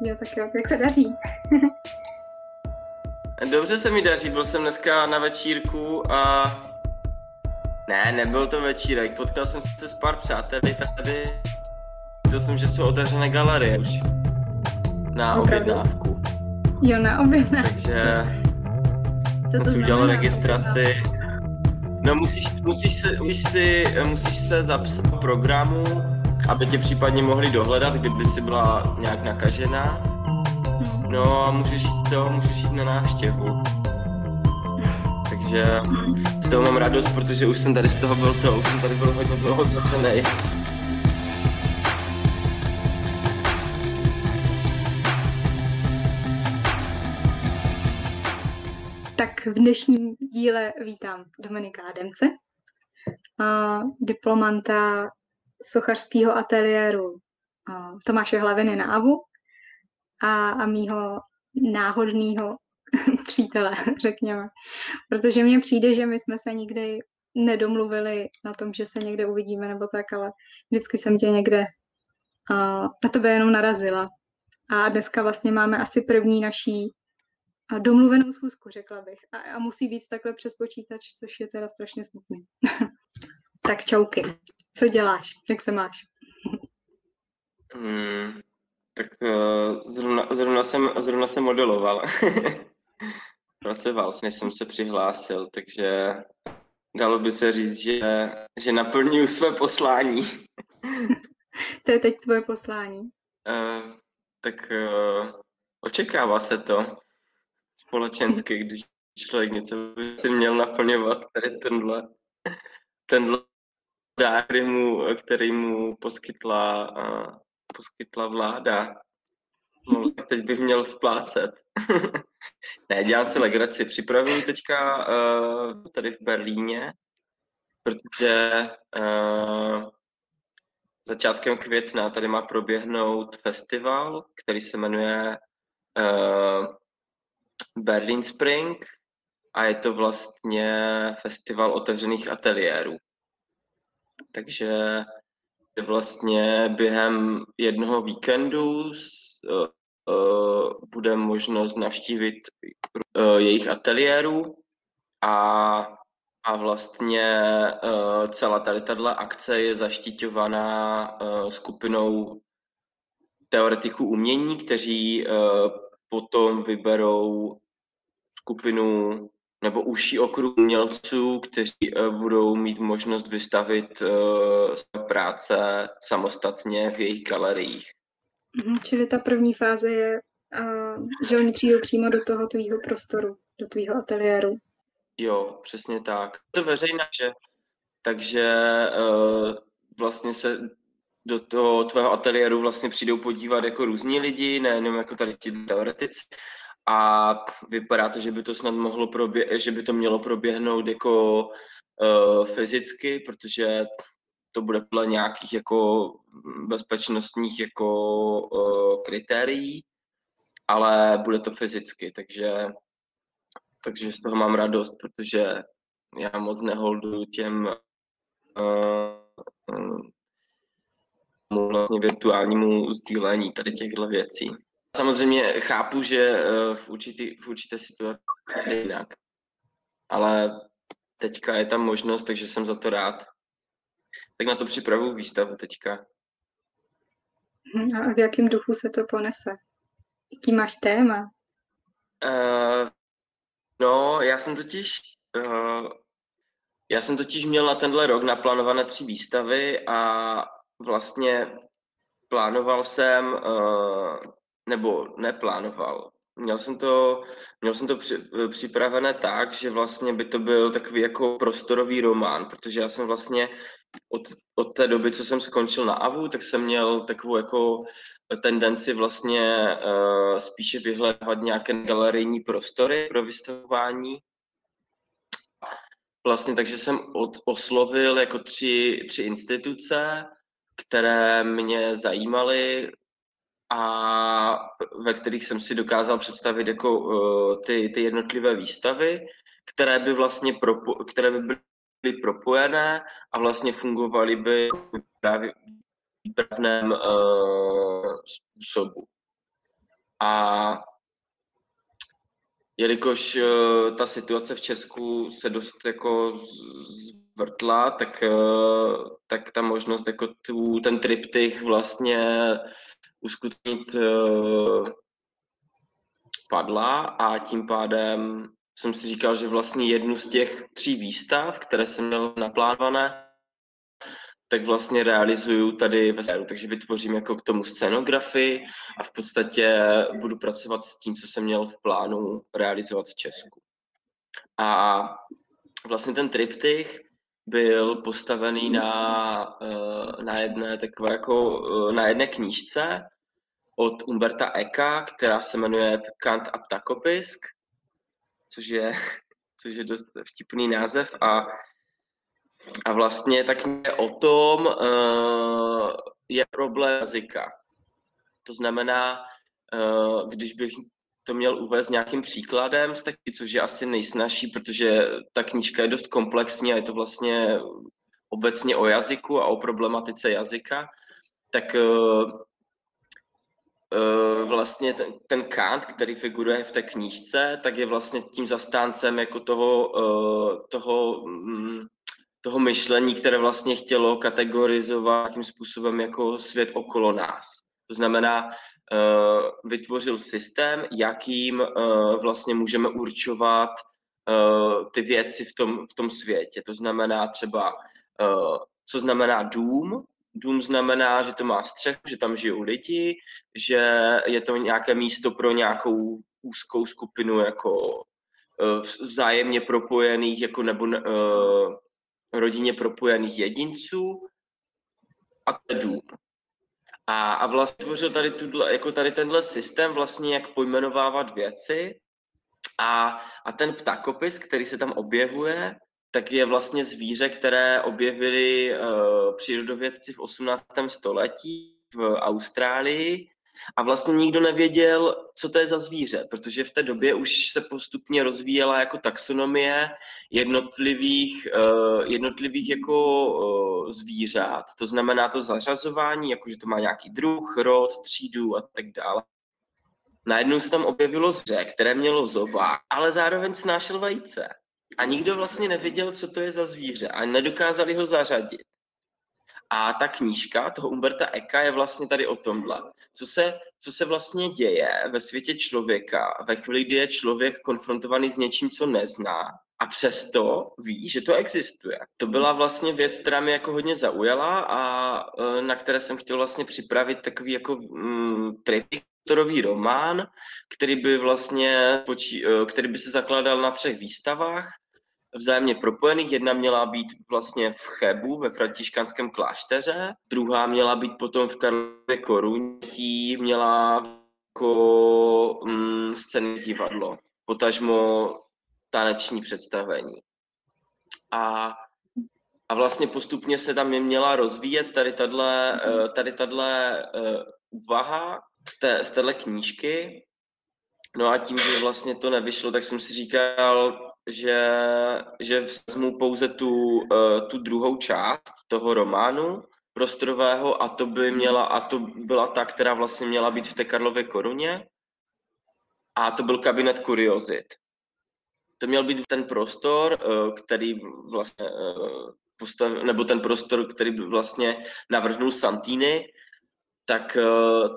Jo, tak jo, jak se daří? Dobře se mi daří, byl jsem dneska na večírku a ne, nebyl to večírek, potkal jsem se s pár přáteli tady, viděl jsem, že jsou otevřené galerie už na Opravdu? objednávku, Jo, na objednávku. takže Co to jsem udělal registraci. No musíš, musíš, se, musíš, si, musíš se zapsat do programu, aby tě případně mohli dohledat, kdyby si byla nějak nakažená. No a můžeš jít to, můžeš jít na návštěvu. Takže z toho mám radost, protože už jsem tady z toho byl to, už jsem tady byl hodně dlouho zavřenej. Tak v dnešním díle vítám Dominika Ademce, diplomanta sochařského ateliéru a, Tomáše Hlaviny na AVU a, a mýho náhodného přítele, řekněme. Protože mně přijde, že my jsme se nikdy nedomluvili na tom, že se někde uvidíme nebo tak, ale vždycky jsem tě někde a, na tebe jenom narazila. A dneska vlastně máme asi první naší a domluvenou schůzku, řekla bych. A, a musí být takhle přes počítač, což je teda strašně smutný. tak čauky. Co děláš? Jak se máš? Hmm, tak uh, zrovna, zrovna, jsem, zrovna jsem modeloval. Pracoval, než jsem se přihlásil, takže dalo by se říct, že, že naplňuju své poslání. To je teď tvoje poslání. Uh, tak uh, očekává se to společensky, když člověk něco by si měl naplňovat, tady tenhle, tenhle dár, který mu, který mu poskytla, uh, poskytla vláda. No, teď bych měl splácet. ne, dělám si legraci. Připravuju teďka uh, tady v Berlíně, protože uh, začátkem května tady má proběhnout festival, který se jmenuje uh, Berlin Spring a je to vlastně festival otevřených ateliérů. Takže vlastně během jednoho víkendu uh, uh, bude možnost navštívit uh, jejich ateliérů a, a vlastně celá tady tato akce je zaštiťovaná skupinou teoretiků umění, kteří potom vyberou skupinu nebo užší okruh umělců, kteří uh, budou mít možnost vystavit uh, své práce samostatně v jejich galeriích. Mhm, Čili ta první fáze je, uh, že oni přijdou přímo do toho tvýho prostoru, do tvýho ateliéru. Jo, přesně tak. To veřejná, že takže uh, vlastně se do toho tvého ateliéru vlastně přijdou podívat jako různí lidi, nejenom jako tady ti teoretici. A vypadá to, že by to snad mohlo probě- že by to mělo proběhnout jako uh, fyzicky, protože to bude podle nějakých jako bezpečnostních jako uh, kritérií, ale bude to fyzicky, takže takže z toho mám radost, protože já moc neholduju těm uh, uh, vlastně virtuálnímu sdílení tady těchto věcí. Samozřejmě chápu, že uh, v, určitý, v určité situaci je jinak, ale teďka je tam možnost, takže jsem za to rád. Tak na to připravuju výstavu teďka. Mhm, A v jakém duchu se to ponese? Jaký máš téma? Uh, no, já jsem totiž, uh, já jsem totiž měl na tenhle rok naplánované tři výstavy a vlastně plánoval jsem, uh, nebo neplánoval, měl jsem to, měl jsem to při, připravené tak, že vlastně by to byl takový jako prostorový román, protože já jsem vlastně od, od té doby, co jsem skončil na AVU, tak jsem měl takovou jako tendenci vlastně uh, spíše vyhledávat nějaké galerijní prostory pro vystavování. Vlastně takže jsem od, oslovil jako tři, tři instituce, které mě zajímaly a ve kterých jsem si dokázal představit jako uh, ty, ty jednotlivé výstavy, které by vlastně propo, které by byly propojené a vlastně fungovaly by právě výpravném uh, způsobu. A jelikož uh, ta situace v Česku se dost jako zvrtla, tak, uh, tak ta možnost jako tu, ten triptych vlastně uskutečnit uh, padla a tím pádem jsem si říkal, že vlastně jednu z těch tří výstav, které jsem měl naplánované, tak vlastně realizuju tady ve sféru, takže vytvořím jako k tomu scenografii a v podstatě budu pracovat s tím, co jsem měl v plánu realizovat v Česku. A vlastně ten triptych byl postavený na, eh, na jedné takové jako, eh, na jedné knížce od Umberta Eka, která se jmenuje Kant a ptakopisk, což je, což je dost vtipný název a a vlastně tak je o tom uh, je problém jazyka. To znamená, uh, když bych to měl uvést nějakým příkladem, taky, což je asi nejsnažší, protože ta knížka je dost komplexní a je to vlastně obecně o jazyku a o problematice jazyka, tak uh, vlastně ten, ten Kant, který figuruje v té knížce, tak je vlastně tím zastáncem jako toho, uh, toho um, toho myšlení, které vlastně chtělo kategorizovat nějakým způsobem jako svět okolo nás. To znamená, uh, vytvořil systém, jakým vlastně můžeme určovat ty věci v tom, v tom světě. To znamená třeba, co znamená dům. Dům znamená, že to má střechu, že tam žijou lidi, že je to nějaké místo pro nějakou úzkou skupinu jako vzájemně propojených jako nebo uh, rodině propojených jedinců a dům. A, a vlastně tvořil tady, tuhle, jako tady tenhle systém vlastně, jak pojmenovávat věci a, a ten ptakopis, který se tam objevuje, tak je vlastně zvíře, které objevili uh, přírodovědci v 18. století v Austrálii a vlastně nikdo nevěděl, co to je za zvíře, protože v té době už se postupně rozvíjela jako taxonomie jednotlivých, uh, jednotlivých jako uh, zvířat. To znamená to zařazování, jako že to má nějaký druh, rod, třídu a tak dále. Najednou se tam objevilo zře, které mělo zoba, ale zároveň snášel vajíce. A nikdo vlastně nevěděl, co to je za zvíře a nedokázali ho zařadit. A ta knížka toho Umberta Eka je vlastně tady o tomhle. Co se, co se vlastně děje ve světě člověka ve chvíli, kdy je člověk konfrontovaný s něčím, co nezná a přesto ví, že to existuje. To byla vlastně věc, která mě jako hodně zaujala a e, na které jsem chtěl vlastně připravit takový jako mm, triptorový román, který by vlastně, e, který by se zakládal na třech výstavách vzájemně propojených. Jedna měla být vlastně v Chebu ve františkánském klášteře, druhá měla být potom v Karlově Koruní, měla jako mm, scény divadlo, potažmo taneční představení. A, a vlastně postupně se tam měla rozvíjet tady tahle, eh, tady tahle uh, úvaha z, té, z téhle knížky. No a tím, že vlastně to nevyšlo, tak jsem si říkal, že, že vezmu pouze tu, uh, tu druhou část toho románu prostorového a to by měla, a to byla ta, která vlastně měla být v té Karlově koruně a to byl kabinet kuriozit. To měl být ten prostor, uh, který vlastně uh, postav, nebo ten prostor, který by vlastně navrhnul Santini, tak,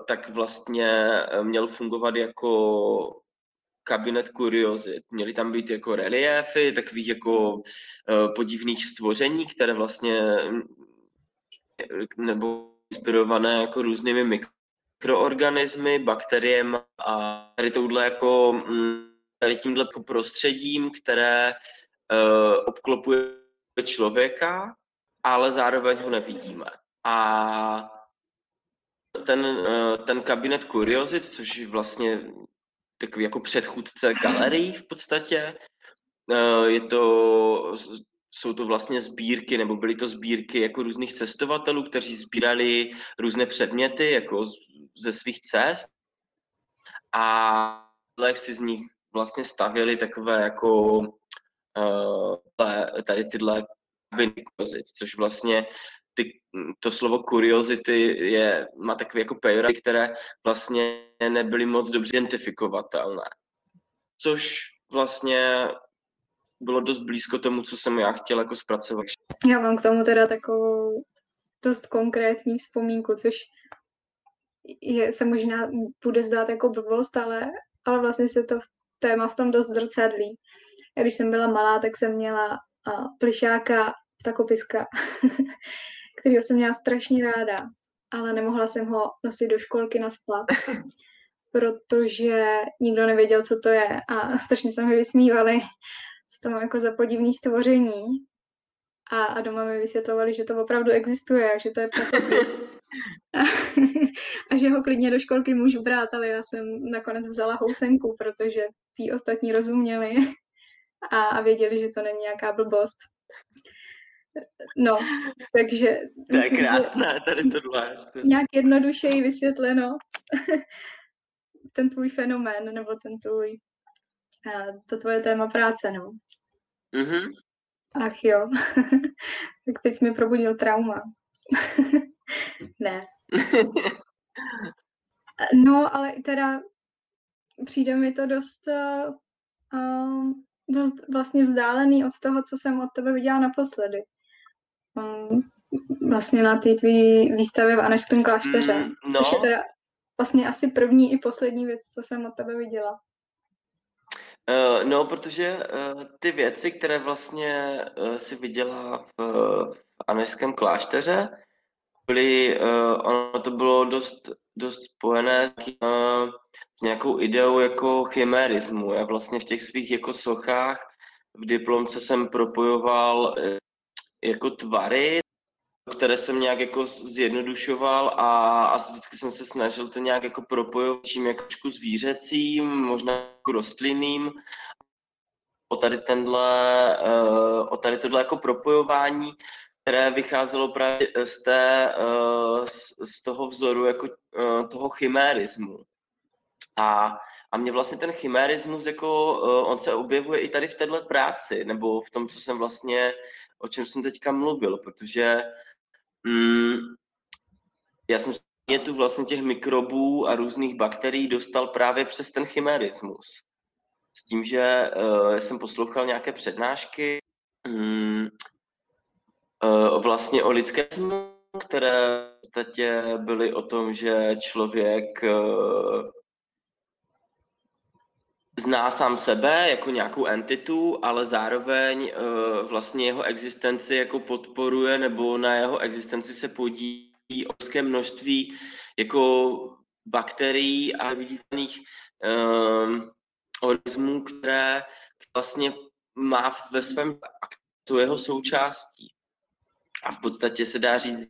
tak vlastně měl fungovat jako kabinet kuriozit. Měly tam být jako reliéfy, takových jako uh, podivných stvoření, které vlastně nebo inspirované jako různými mikroorganismy, bakteriem a tady touhle jako mm, tady tímhle jako prostředím, které uh, obklopuje člověka, ale zároveň ho nevidíme. A ten, uh, ten kabinet kuriozit, což vlastně takový jako předchůdce galerií v podstatě. Eh, je to, jsou to vlastně sbírky, nebo byly to sbírky jako různých cestovatelů, kteří sbírali různé předměty jako ze svých cest a si z nich vlastně stavěli takové jako uh, tady tyhle kabiny, což vlastně ty, to slovo kuriozity je, má takové jako pejoraty, které vlastně nebyly moc dobře identifikovatelné. Což vlastně bylo dost blízko tomu, co jsem já chtěl jako zpracovat. Já mám k tomu teda takovou dost konkrétní vzpomínku, což je, se možná bude zdát jako blbost, ale, ale vlastně se to téma v tom dost zrcadlí. Já když jsem byla malá, tak jsem měla uh, plišáka, ptakopiska, kterého jsem měla strašně ráda, ale nemohla jsem ho nosit do školky na splát, protože nikdo nevěděl, co to je a strašně se mi vysmívali, co to mám jako za podivný stvoření. A, a doma mi vysvětlovali, že to opravdu existuje, že to je. A, a že ho klidně do školky můžu brát, ale já jsem nakonec vzala housenku, protože tí ostatní rozuměli a, a věděli, že to není nějaká blbost. No, takže... To je myslím, krásné, tady tohle. Nějak jednodušeji vysvětleno ten tvůj fenomén, nebo ten tvůj, to tvoje téma práce, no. Mm-hmm. Ach jo, tak teď jsi mi probudil trauma. ne. no, ale teda přijde mi to dost, uh, dost vlastně vzdálený od toho, co jsem od tebe viděla naposledy. Um, vlastně na té tvý výstavě v Anešském klášteře. Mm, no. Což je teda vlastně asi první i poslední věc, co jsem od tebe viděla. Uh, no, protože uh, ty věci, které vlastně uh, si viděla v, v Anešském klášteře, byly, ono to bylo dost, dost spojené s nějakou ideou jako chimerismu. Já vlastně v těch svých jako sochách v diplomce jsem propojoval jako tvary, které jsem nějak jako zjednodušoval a asi vždycky jsem se snažil to nějak jako propojovat čím jako zvířecím, možná jako rostlinným. O tady tenhle, uh, o tady tohle jako propojování, které vycházelo právě z, té, uh, z, toho vzoru jako uh, toho chimérismu. A, a mě vlastně ten chimérismus, jako, on se objevuje i tady v této práci, nebo v tom, co jsem vlastně, o čem jsem teďka mluvil, protože Mm, já jsem je tu vlastně těch mikrobů a různých bakterií dostal právě přes ten chimerismus. S tím, že uh, jsem poslouchal nějaké přednášky um, uh, vlastně o lidském které v podstatě byly o tom, že člověk uh, zná sám sebe jako nějakou entitu, ale zároveň uh, vlastně jeho existenci jako podporuje nebo na jeho existenci se podílí obrovské množství jako bakterií a viditelných um, organismů, které vlastně má ve svém aktu jeho součástí. A v podstatě se dá říct,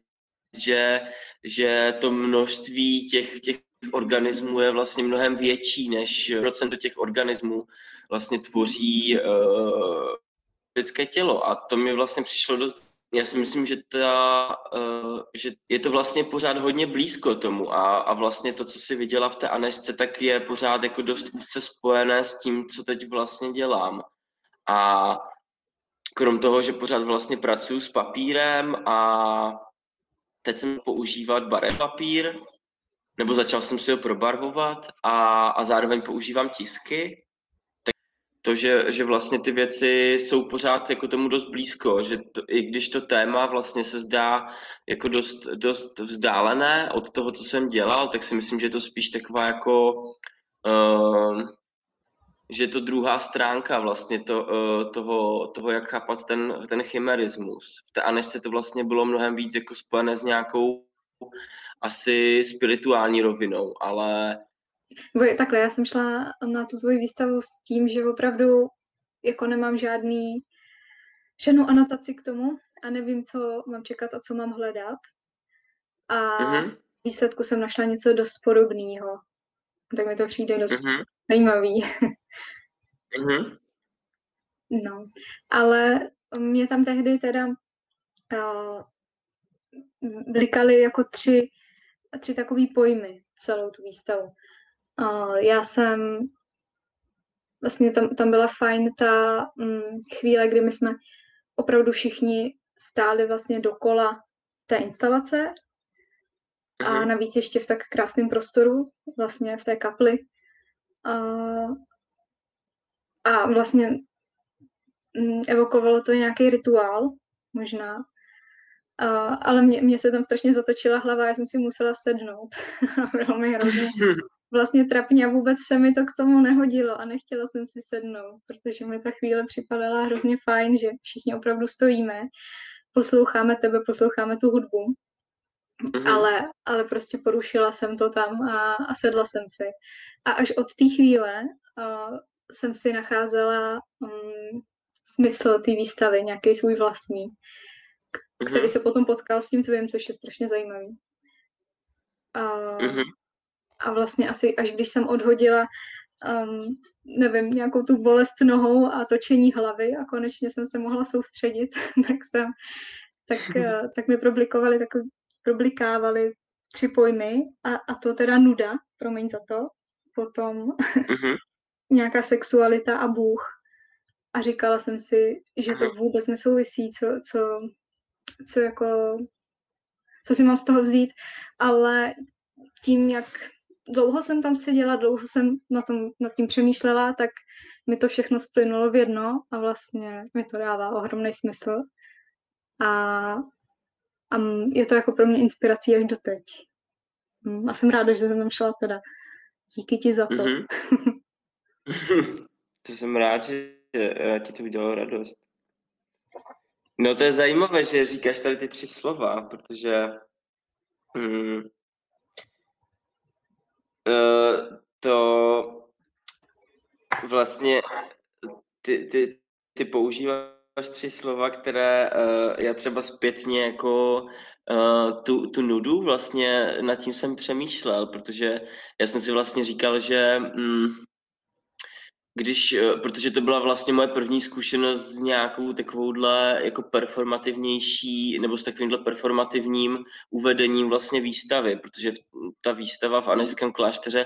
že, že to množství těch, těch organismů je vlastně mnohem větší, než procento těch organismů vlastně tvoří uh, lidské tělo. A to mi vlastně přišlo dost já si myslím, že, ta, uh, že je to vlastně pořád hodně blízko tomu a, a vlastně to, co si viděla v té Anesce, tak je pořád jako dost úzce spojené s tím, co teď vlastně dělám. A krom toho, že pořád vlastně pracuji s papírem a teď jsem používat barev papír, nebo začal jsem si ho probarvovat a, a zároveň používám tisky, tak to, že, vlastně ty věci jsou pořád jako tomu dost blízko, že to, i když to téma vlastně se zdá jako dost, dost vzdálené od toho, co jsem dělal, tak si myslím, že je to spíš taková jako uh, že je to druhá stránka vlastně to, uh, toho, toho, jak chápat ten, ten chimerismus. V té Anesce to vlastně bylo mnohem víc jako spojené s nějakou asi spirituální rovinou, ale... Takhle, já jsem šla na tu tvoji výstavu s tím, že opravdu jako nemám žádný, žádnou anotaci k tomu a nevím, co mám čekat a co mám hledat. A mm-hmm. výsledku jsem našla něco dost podobného. Tak mi to přijde dost mm-hmm. zajímavý. mm-hmm. No, ale mě tam tehdy teda uh, blikaly jako tři tři takový pojmy celou tu výstavu. Uh, já jsem, vlastně tam, tam byla fajn ta um, chvíle, kdy my jsme opravdu všichni stáli vlastně dokola té instalace a Mhm. navíc ještě v tak krásném prostoru, vlastně v té kapli. A, a vlastně mm, evokovalo to nějaký rituál, možná. A, ale mě, mě se tam strašně zatočila hlava, já jsem si musela sednout. Bylo mi hrozně vlastně trapně a vůbec se mi to k tomu nehodilo a nechtěla jsem si sednout, protože mi ta chvíle připadala hrozně fajn, že všichni opravdu stojíme, posloucháme tebe, posloucháme tu hudbu, Mhm. ale, ale prostě porušila jsem to tam a, a sedla jsem si. A až od té chvíle uh, jsem si nacházela um, smysl té výstavy, nějaký svůj vlastní, Mhm. který se potom potkal s tím tvým, což je strašně zajímavý. Uh, Mhm. a vlastně asi až když jsem odhodila um, nevím, nějakou tu bolest nohou a točení hlavy a konečně jsem se mohla soustředit, tak jsem, tak, eh, tak mi problikovali takový, problikávali tři pojmy a, a to teda nuda, promiň za to, potom Mhm. nějaká sexualita a Bůh. A říkala jsem si, že to vůbec nesouvisí, co, co, co jako, co si mám z toho vzít, ale tím, jak dlouho jsem tam seděla, dlouho jsem na tom, nad tím přemýšlela, tak mi to všechno splynulo v jedno a vlastně mi to dává ohromný smysl. A, a je to jako pro mě inspirací až doteď. Hm, A jsem ráda, že jsem tam šla teda. Díky ti za to. Mhm. to jsem rád, že eh, ti to udělalo radost. No to je zajímavé, že říkáš tady ty tři slova, protože mm, to vlastně ty, ty, ty používáš tři slova, které uh, já třeba zpětně jako uh, tu, tu nudu vlastně nad tím jsem přemýšlel, protože já jsem si vlastně říkal, že mm, když, eh, protože to byla vlastně moje první zkušenost s nějakou takovouhle jako performativnější, nebo s takovýmhle performativním uvedením vlastně výstavy, protože ta výstava v Aneském klášteře,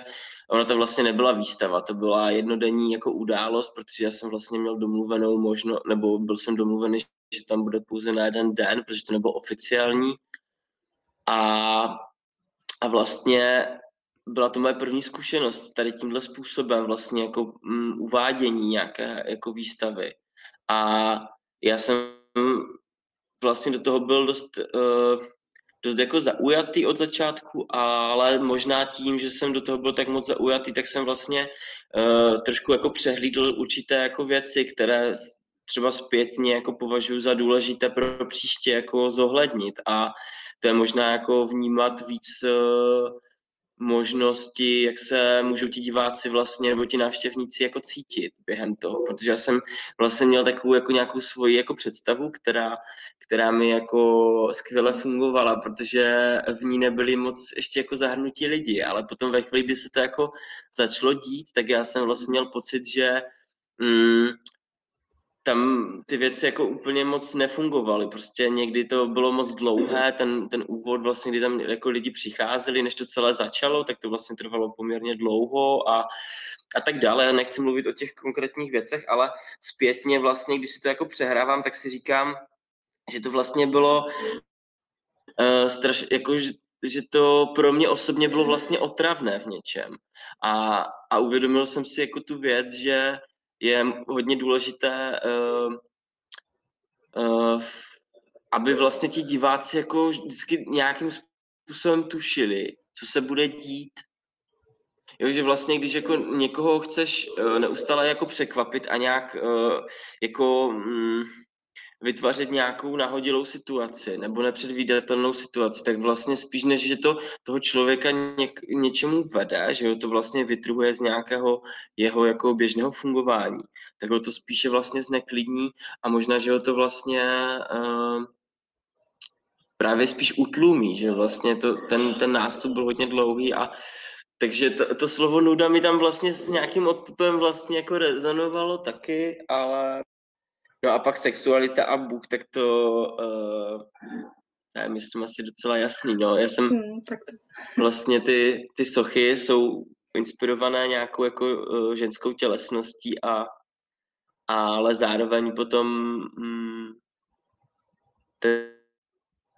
ona to vlastně nebyla výstava, to byla jednodenní jako událost, protože já jsem vlastně měl domluvenou možno, nebo byl jsem domluvený, že tam bude pouze na jeden den, protože to nebylo oficiální. A, a vlastně byla to moje první zkušenost tady tímhle způsobem vlastně jako um, uvádění nějaké jako výstavy. A já jsem vlastně do toho byl dost, uh, dost jako zaujatý od začátku, ale možná tím, že jsem do toho byl tak moc zaujatý, tak jsem vlastně uh, trošku jako přehlídl určité jako věci, které třeba zpětně jako považuji za důležité pro příště jako zohlednit a to je možná jako vnímat víc uh, možnosti, jak se můžou ti diváci vlastně nebo ti návštěvníci jako cítit během toho, protože já jsem vlastně měl takovou jako nějakou svoji jako představu, která, která mi jako skvěle fungovala, protože v ní nebyli moc ještě jako zahrnutí lidi, ale potom ve chvíli, kdy se to jako začalo dít, tak já jsem vlastně měl pocit, že mm, tam ty věci jako úplně moc nefungovaly. Prostě někdy to bylo moc dlouhé, ten, ten úvod vlastně, kdy tam jako lidi přicházeli, než to celé začalo, tak to vlastně trvalo poměrně dlouho a, a tak dále. Já nechci mluvit o těch konkrétních věcech, ale zpětně vlastně, když si to jako přehrávám, tak si říkám, že to vlastně bylo uh, straš, jako, že, že to pro mě osobně bylo vlastně otravné v něčem. A, a uvědomil jsem si jako tu věc, že je hodně důležité, uh, uh, aby vlastně ti diváci jako vždycky nějakým způsobem tušili, co se bude dít. Jo, že vlastně, když jako někoho chceš uh, neustále jako překvapit a nějak jako um, vytvářet nějakou nahodilou situaci nebo nepředvídatelnou situaci, tak vlastně spíš než, že to toho člověka něk, něčemu vede, že ho to vlastně vytrhuje z nějakého jeho jako běžného fungování, tak ho to spíše vlastně zneklidní a možná, že ho to vlastně uh, právě spíš utlumí, že vlastně to, ten, ten nástup byl hodně dlouhý a takže to, to slovo nuda mi tam vlastně s nějakým odstupem vlastně jako rezonovalo taky, ale No a pak sexualita a Bůh, tak to, uh, já myslím, asi docela jasný, no. Já jsem, Hmm, tak vlastně ty, ty sochy jsou inspirované nějakou jako uh, ženskou tělesností a, ale zároveň potom mm, ten,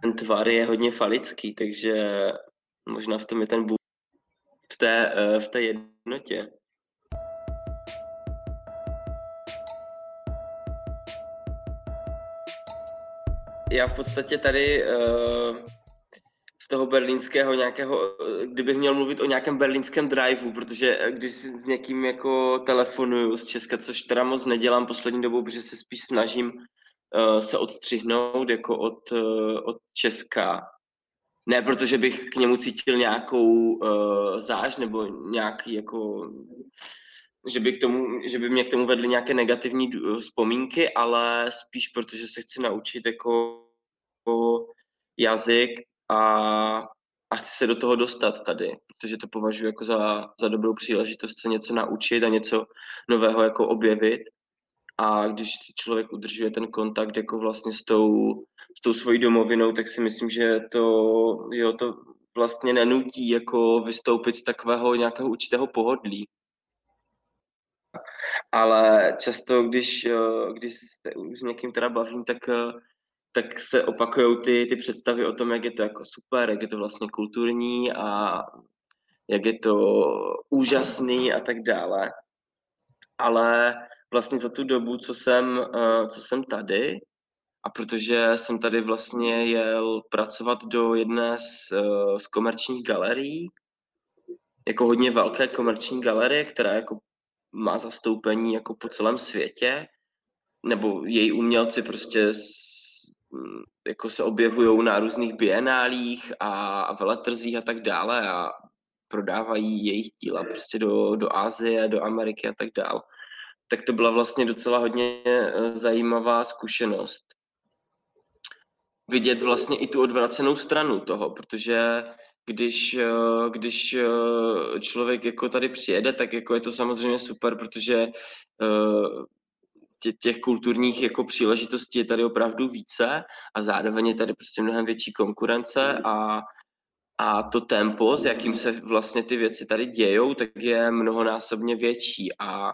ten tvar je hodně falický, takže možná v tom je ten bůh v té, eh, v té jednotě. Já v podstatě tady uh, z toho berlínského nějakého, kdybych měl mluvit o nějakém berlínském driveu, protože když s někým jako telefonuju z Česka, což teda moc nedělám poslední dobou, protože se spíš snažím se odstřihnout jako od, od Česka. Ne, protože bych k němu cítil nějakou uh, záž nebo nějaký jako že by, k tomu, že by mě k tomu vedly nějaké negativní vzpomínky, ale spíš protože se chci naučit jako jazyk a, a chci se do toho dostat tady, protože to považuji jako za, za dobrou příležitost se něco naučit a něco nového jako objevit. A když si člověk udržuje ten kontakt jako vlastně s tou, s tou svojí domovinou, tak si myslím, že to, jo, to vlastně nenutí jako vystoupit z takového nějakého určitého pohodlí. Ale často, když, eh, když se už s někým teda bavím, tak eh, tak se opakují ty, ty představy o tom, jak je to jako super, jak je to vlastně kulturní a jak je to úžasný a tak dále. Ale vlastně za tu dobu, co jsem, uh, co jsem tady, a protože jsem tady vlastně jel pracovat do jedné z, z komerčních galerií, jako hodně velké komerční galerie, která jako má zastoupení jako po celém světě, nebo její umělci prostě Mm, jako se objevují na různých bienálích a, veletrzích a tak dále a prodávají jejich díla prostě do, do Asie, do Ameriky a tak dále. Tak to byla vlastně docela hodně eh, zajímavá zkušenost. Vidět vlastně i tu odvracenou stranu toho, protože když, eh, když eh, člověk jako tady přijede, tak jako je to samozřejmě super, protože těch kulturních jako příležitostí je tady opravdu více a zároveň je tady prostě mnohem větší konkurence a, a to tempo, s jakým se vlastně ty věci tady dějou, tak je mnohonásobně větší a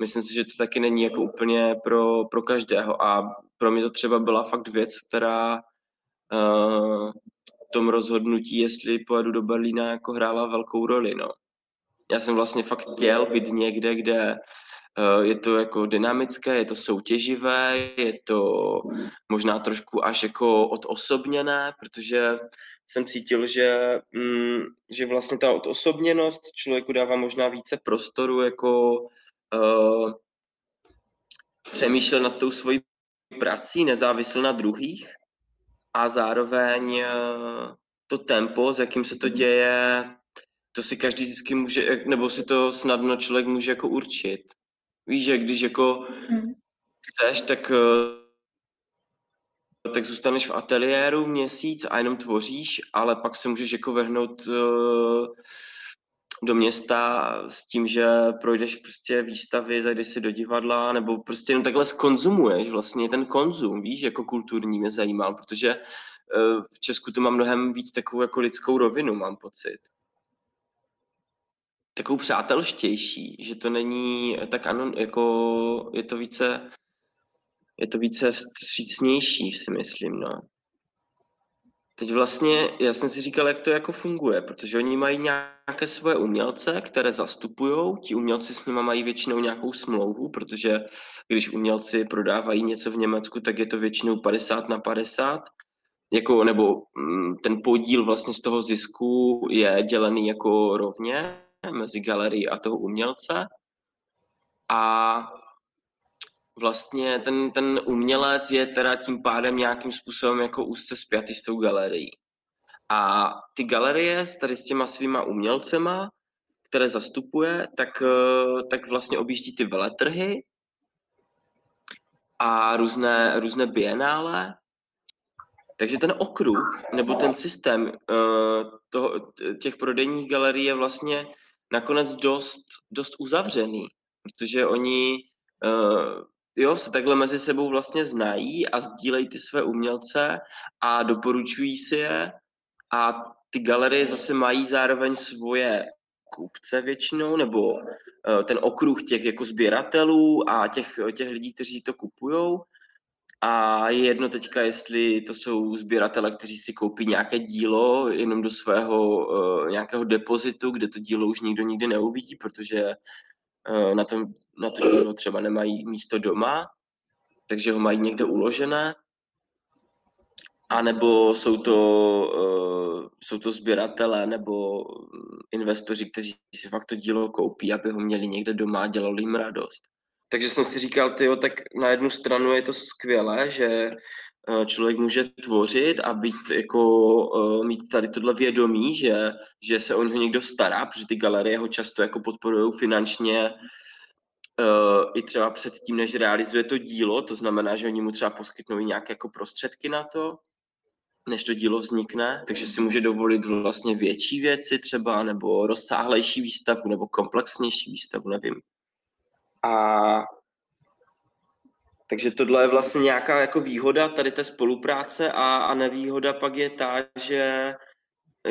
myslím si, že to taky není jako úplně pro, pro každého a pro mě to třeba byla fakt věc, která tom rozhodnutí, jestli pojedu do Berlína, jako hrála velkou roli, no. Já jsem vlastně fakt chtěl být někde, kde Eh, je to jako dynamické, je to soutěživé, je to možná trošku až jako odosobněné, protože jsem cítil, že, mm, že vlastně ta odosobněnost člověku dává možná více prostoru jako uh, přemýšlet nad tou svojí prací, nezávisle na druhých a zároveň uh, to tempo, s jakým se to děje, to si každý vždycky může, nebo si to snadno člověk může jako určit. Víš, že když jako hmm. chceš, tak eh, tak zůstaneš v ateliéru měsíc a jenom tvoříš, ale pak se můžeš jako vehnout uh, do města s tím, že projdeš prostě výstavy, zajdeš si do divadla, nebo prostě jenom takhle skonzumuješ vlastně ten konzum, víš, jako kulturní mě zajímal, protože uh, v Česku to má mnohem víc takovou jako lidskou rovinu, mám pocit takovou přátelštější, že to není tak ano, jako je to více, je to více vstřícnější, si myslím, no. Teď vlastně, já jsem si říkal, jak to jako funguje, protože oni mají nějaké svoje umělce, které zastupují, ti umělci s nimi mají většinou nějakou smlouvu, protože když umělci prodávají něco v Německu, tak je to většinou 50 na 50, jako, nebo mm, ten podíl vlastně z toho zisku je dělený jako rovně, mezi galerií a toho umělce. A vlastně ten, ten umělec je teda tím pádem nějakým způsobem jako úzce spjatý s tou galerií. A ty galerie s tady s těma svýma umělcema, které zastupuje, tak, eh, tak vlastně objíždí ty veletrhy a různé, různé bienále. Takže ten okruh nebo ten systém uh, toho, těch prodejních galerií je vlastně nakonec dost, dost uzavřený, protože oni uh, jo, se takhle mezi sebou vlastně znají a sdílejí ty své umělce a doporučují si je. A ty galerie zase mají zároveň svoje kupce většinou, nebo uh, ten okruh těch jako sběratelů a těch, těch lidí, kteří to kupujou. A je jedno teďka, jestli to jsou sběratele, kteří si koupí nějaké dílo jenom do svého uh, nějakého depozitu, kde to dílo už nikdo nikdy neuvidí, protože na, tom, na to dílo třeba nemají místo doma, takže ho mají někde uložené. A nebo jsou to, uh, jsou to sběratelé nebo investoři, kteří si fakt to dílo koupí, aby ho měli někde doma a dělali jim radost. Takže jsem si říkal, tyjo, tak na jednu stranu je to skvělé, že eh, člověk může tvořit a být jako, uh, mít tady tohle vědomí, že, že se o něho někdo stará, protože ty galerie ho často jako podporují finančně uh, i třeba před tím, než realizuje to dílo, to znamená, že oni mu třeba poskytnou nějaké jako prostředky na to, než to dílo vznikne, takže si může dovolit vlastně větší věci třeba, nebo rozsáhlejší výstavu, nebo komplexnější výstavu, nevím. A takže tohle je vlastně nějaká jako výhoda tady té spolupráce a, a nevýhoda pak je ta, že,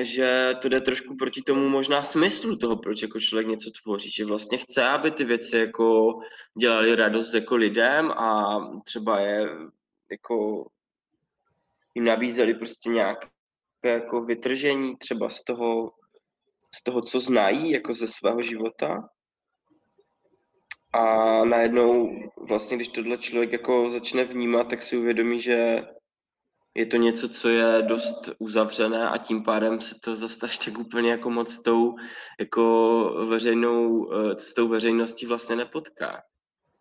že to jde trošku proti tomu možná smyslu toho, proč jako člověk něco tvoří, že vlastně chce, aby ty věci jako dělali radost jako lidem a třeba je jako jim nabízeli prostě nějaké jako vytržení třeba z toho, z toho, co znají jako ze svého života a najednou vlastně, když tohle člověk jako začne vnímat, tak si uvědomí, že je to něco, co je dost uzavřené a tím pádem se to zase tak úplně jako moc s tou jako veřejnou, eh, s tou veřejností vlastně nepotká.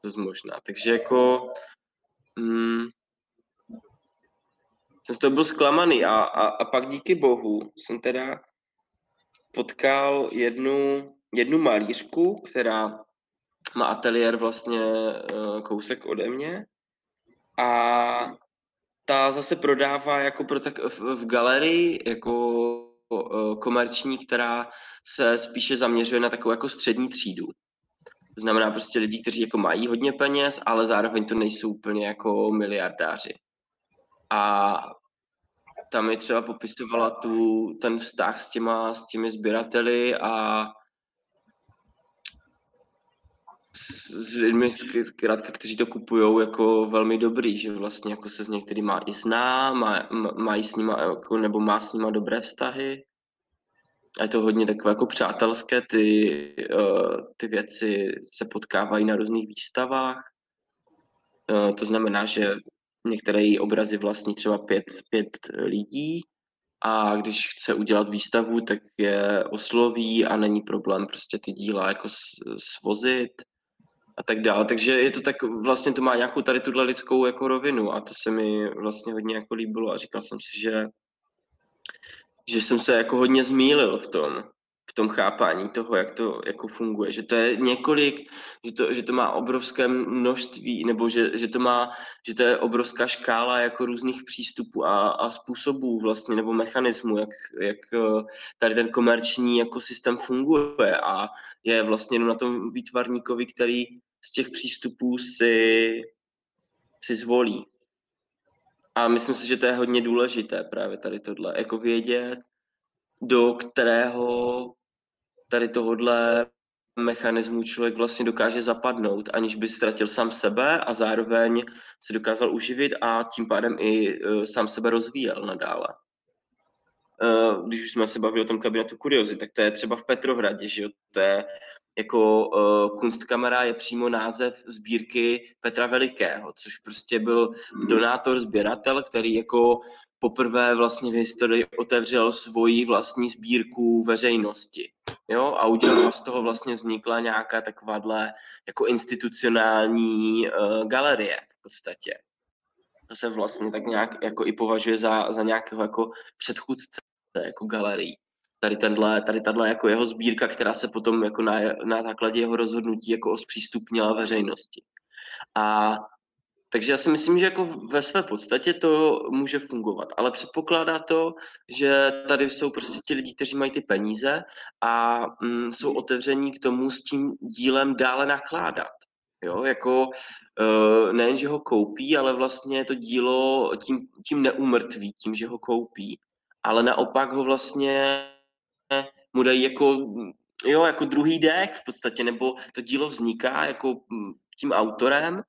Dost možná. Takže jako mm, jsem z toho byl zklamaný a, a, a pak díky bohu jsem teda potkal jednu, jednu malířku, která má ateliér vlastně uh, kousek ode mě a ta zase prodává jako pro tak v, v galerii jako uh, komerční, která se spíše zaměřuje na takovou jako střední třídu. To znamená prostě lidi, kteří jako mají hodně peněz, ale zároveň to nejsou úplně jako miliardáři. A tam mi třeba popisovala tu, ten vztah s, těma, s těmi sběrateli a s lidmi, zkrátka, kteří to kupují jako velmi dobrý, že vlastně jako se s některými i zná, má, mají s nima, jako, nebo má s nima dobré vztahy. A je to hodně takové jako přátelské, ty, uh, ty věci se potkávají na různých výstavách. Uh, to znamená, že některé její obrazy vlastní třeba pět, pět lidí a když chce udělat výstavu, tak je osloví a není problém prostě ty díla jako svozit a tak dále. Takže je to tak, vlastně to má nějakou tady tuhle lidskou jako rovinu a to se mi vlastně hodně jako líbilo a říkal jsem si, že, že jsem se jako hodně zmílil v tom, v tom chápání toho, jak to jako funguje. Že to je několik, že to, že to má obrovské množství, nebo že, že, to má, že to je obrovská škála jako různých přístupů a, a způsobů vlastně, nebo mechanismů, jak, jak eh, tady ten komerční jako systém funguje a je vlastně na tom výtvarníkovi, který z těch přístupů si, si zvolí. A myslím si, že to je hodně důležité právě tady tohle, jako vědět, do kterého tady tohodle mechanismu člověk vlastně dokáže zapadnout, aniž by ztratil sám sebe a zároveň se dokázal uživit a tím pádem i uh, sám sebe rozvíjel nadále. Uh, když už jsme se bavili o tom kabinetu kuriozit, tak to je třeba v Petrohradě, že jo? To je jako uh, Kunstkamera je přímo název sbírky Petra Velikého, což prostě byl donátor, sběratel, který jako poprvé vlastně v historii otevřel svoji vlastní sbírku veřejnosti. Jo? A udělal z toho vlastně vznikla nějaká takováhle jako institucionální uh, galerie v podstatě. To se vlastně tak nějak jako i považuje za, za nějakého jako předchůdce jako galerii. Tady, tenhle, tady tato jako jeho sbírka, která se potom jako na, na základě jeho rozhodnutí jako zpřístupnila veřejnosti. A takže já si myslím, že jako ve své podstatě to může fungovat, ale předpokládá to, že tady jsou prostě ti lidi, kteří mají ty peníze a mm, jsou otevření k tomu s tím dílem dále nakládat. Jo, jako uh, nejen, že ho koupí, ale vlastně to dílo tím, tím neumrtví, tím, že ho koupí, ale naopak ho vlastně mu dají jako, jo, jako druhý dech v podstatě, nebo to dílo vzniká jako mm, tím autorem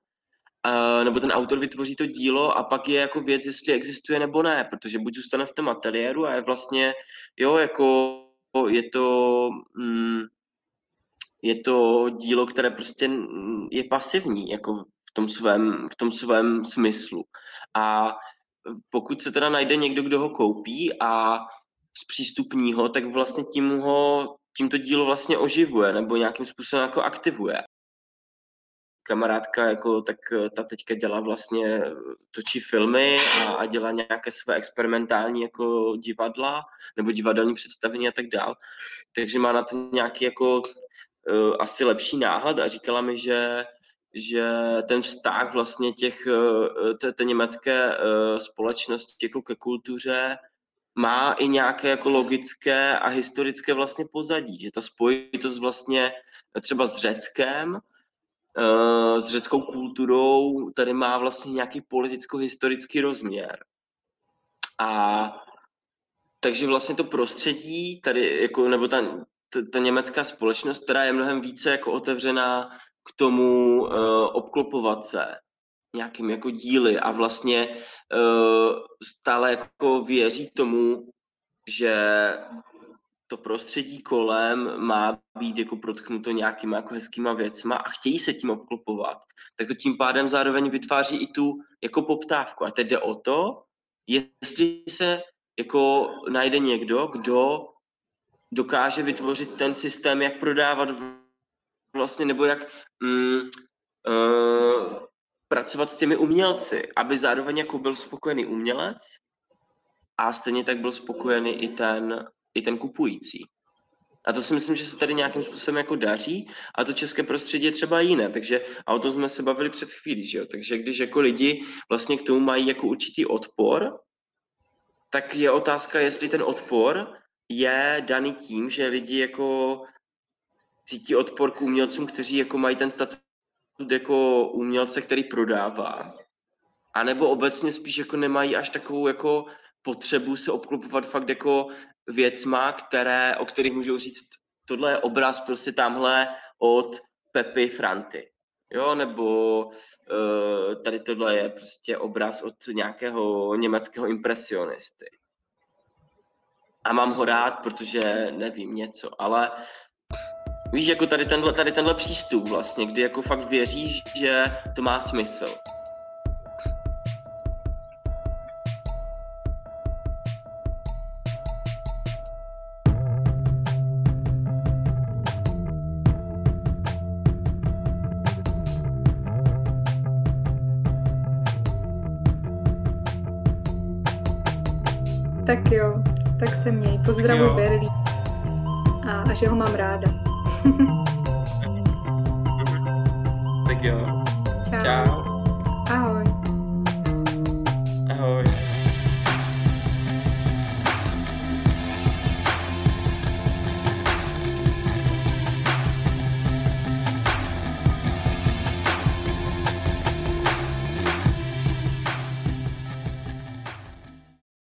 nebo ten autor vytvoří to dílo a pak je jako věc, jestli existuje nebo ne, protože buď zůstane v tom ateliéru a je vlastně, jo, jako je to, mm, je to dílo, které prostě je pasivní, jako v tom svém, v tom svém smyslu. A pokud se teda najde někdo, kdo ho koupí a zpřístupní ho, tak vlastně tím ho, tímto dílo vlastně oživuje nebo nějakým způsobem jako aktivuje. Kamarádka, jako, tak ta teďka dělá vlastně, točí filmy a, a dělá nějaké své experimentální jako divadla nebo divadelní představení a tak dál. Takže má na to nějaký jako uh, asi lepší náhled a říkala mi, že že ten vztah vlastně těch, eh, té, té německé eh, společnosti jako ke kultuře má i nějaké jako logické a historické vlastně pozadí, že ta spojitost vlastně třeba s Řeckem, eh, s řeckou kulturou tady má vlastně nějaký politicko-historický rozměr. A takže vlastně to prostředí tady, jako, nebo ta, ta, ta německá společnost, která je mnohem více jako otevřená k tomu uh, obklopovat se nějakým jako díly a vlastně uh, stále jako věří tomu, že to prostředí kolem má být jako protknuto nějakýma jako hezkýma věcma a chtějí se tím obklopovat, tak to tím pádem zároveň vytváří i tu jako poptávku. A teď jde o to, jestli se jako najde někdo, kdo dokáže vytvořit ten systém, jak prodávat vlastně, nebo jak mm, uh, pracovat s těmi umělci, aby zároveň jako byl spokojený umělec a stejně tak byl spokojený i ten, i ten kupující. A to si myslím, že se tady nějakým způsobem jako daří a to české prostředí je třeba jiné, takže a o tom jsme se bavili před chvílí, že jo? takže když jako lidi vlastně k tomu mají jako určitý odpor, tak je otázka, jestli ten odpor je daný tím, že lidi jako cítí odpor k umělcům, kteří jako mají ten statut jako umělce, který prodává. A nebo obecně spíš jako nemají až takovou jako potřebu se obklopovat fakt jako věcma, které, o kterých můžou říct, tohle je obraz prostě tamhle od Pepy Franty. Jo, nebo uh, tady tohle je prostě obraz od nějakého německého impresionisty. A mám ho rád, protože nevím něco, ale Víš, jako tady tenhle, tady tenhle přístup vlastně, kdy jako fakt věříš, že to má smysl. Tak jo, tak se měj. Pozdravuj Berlín. A, a že ho mám ráda. tak jo. Čau. Čau.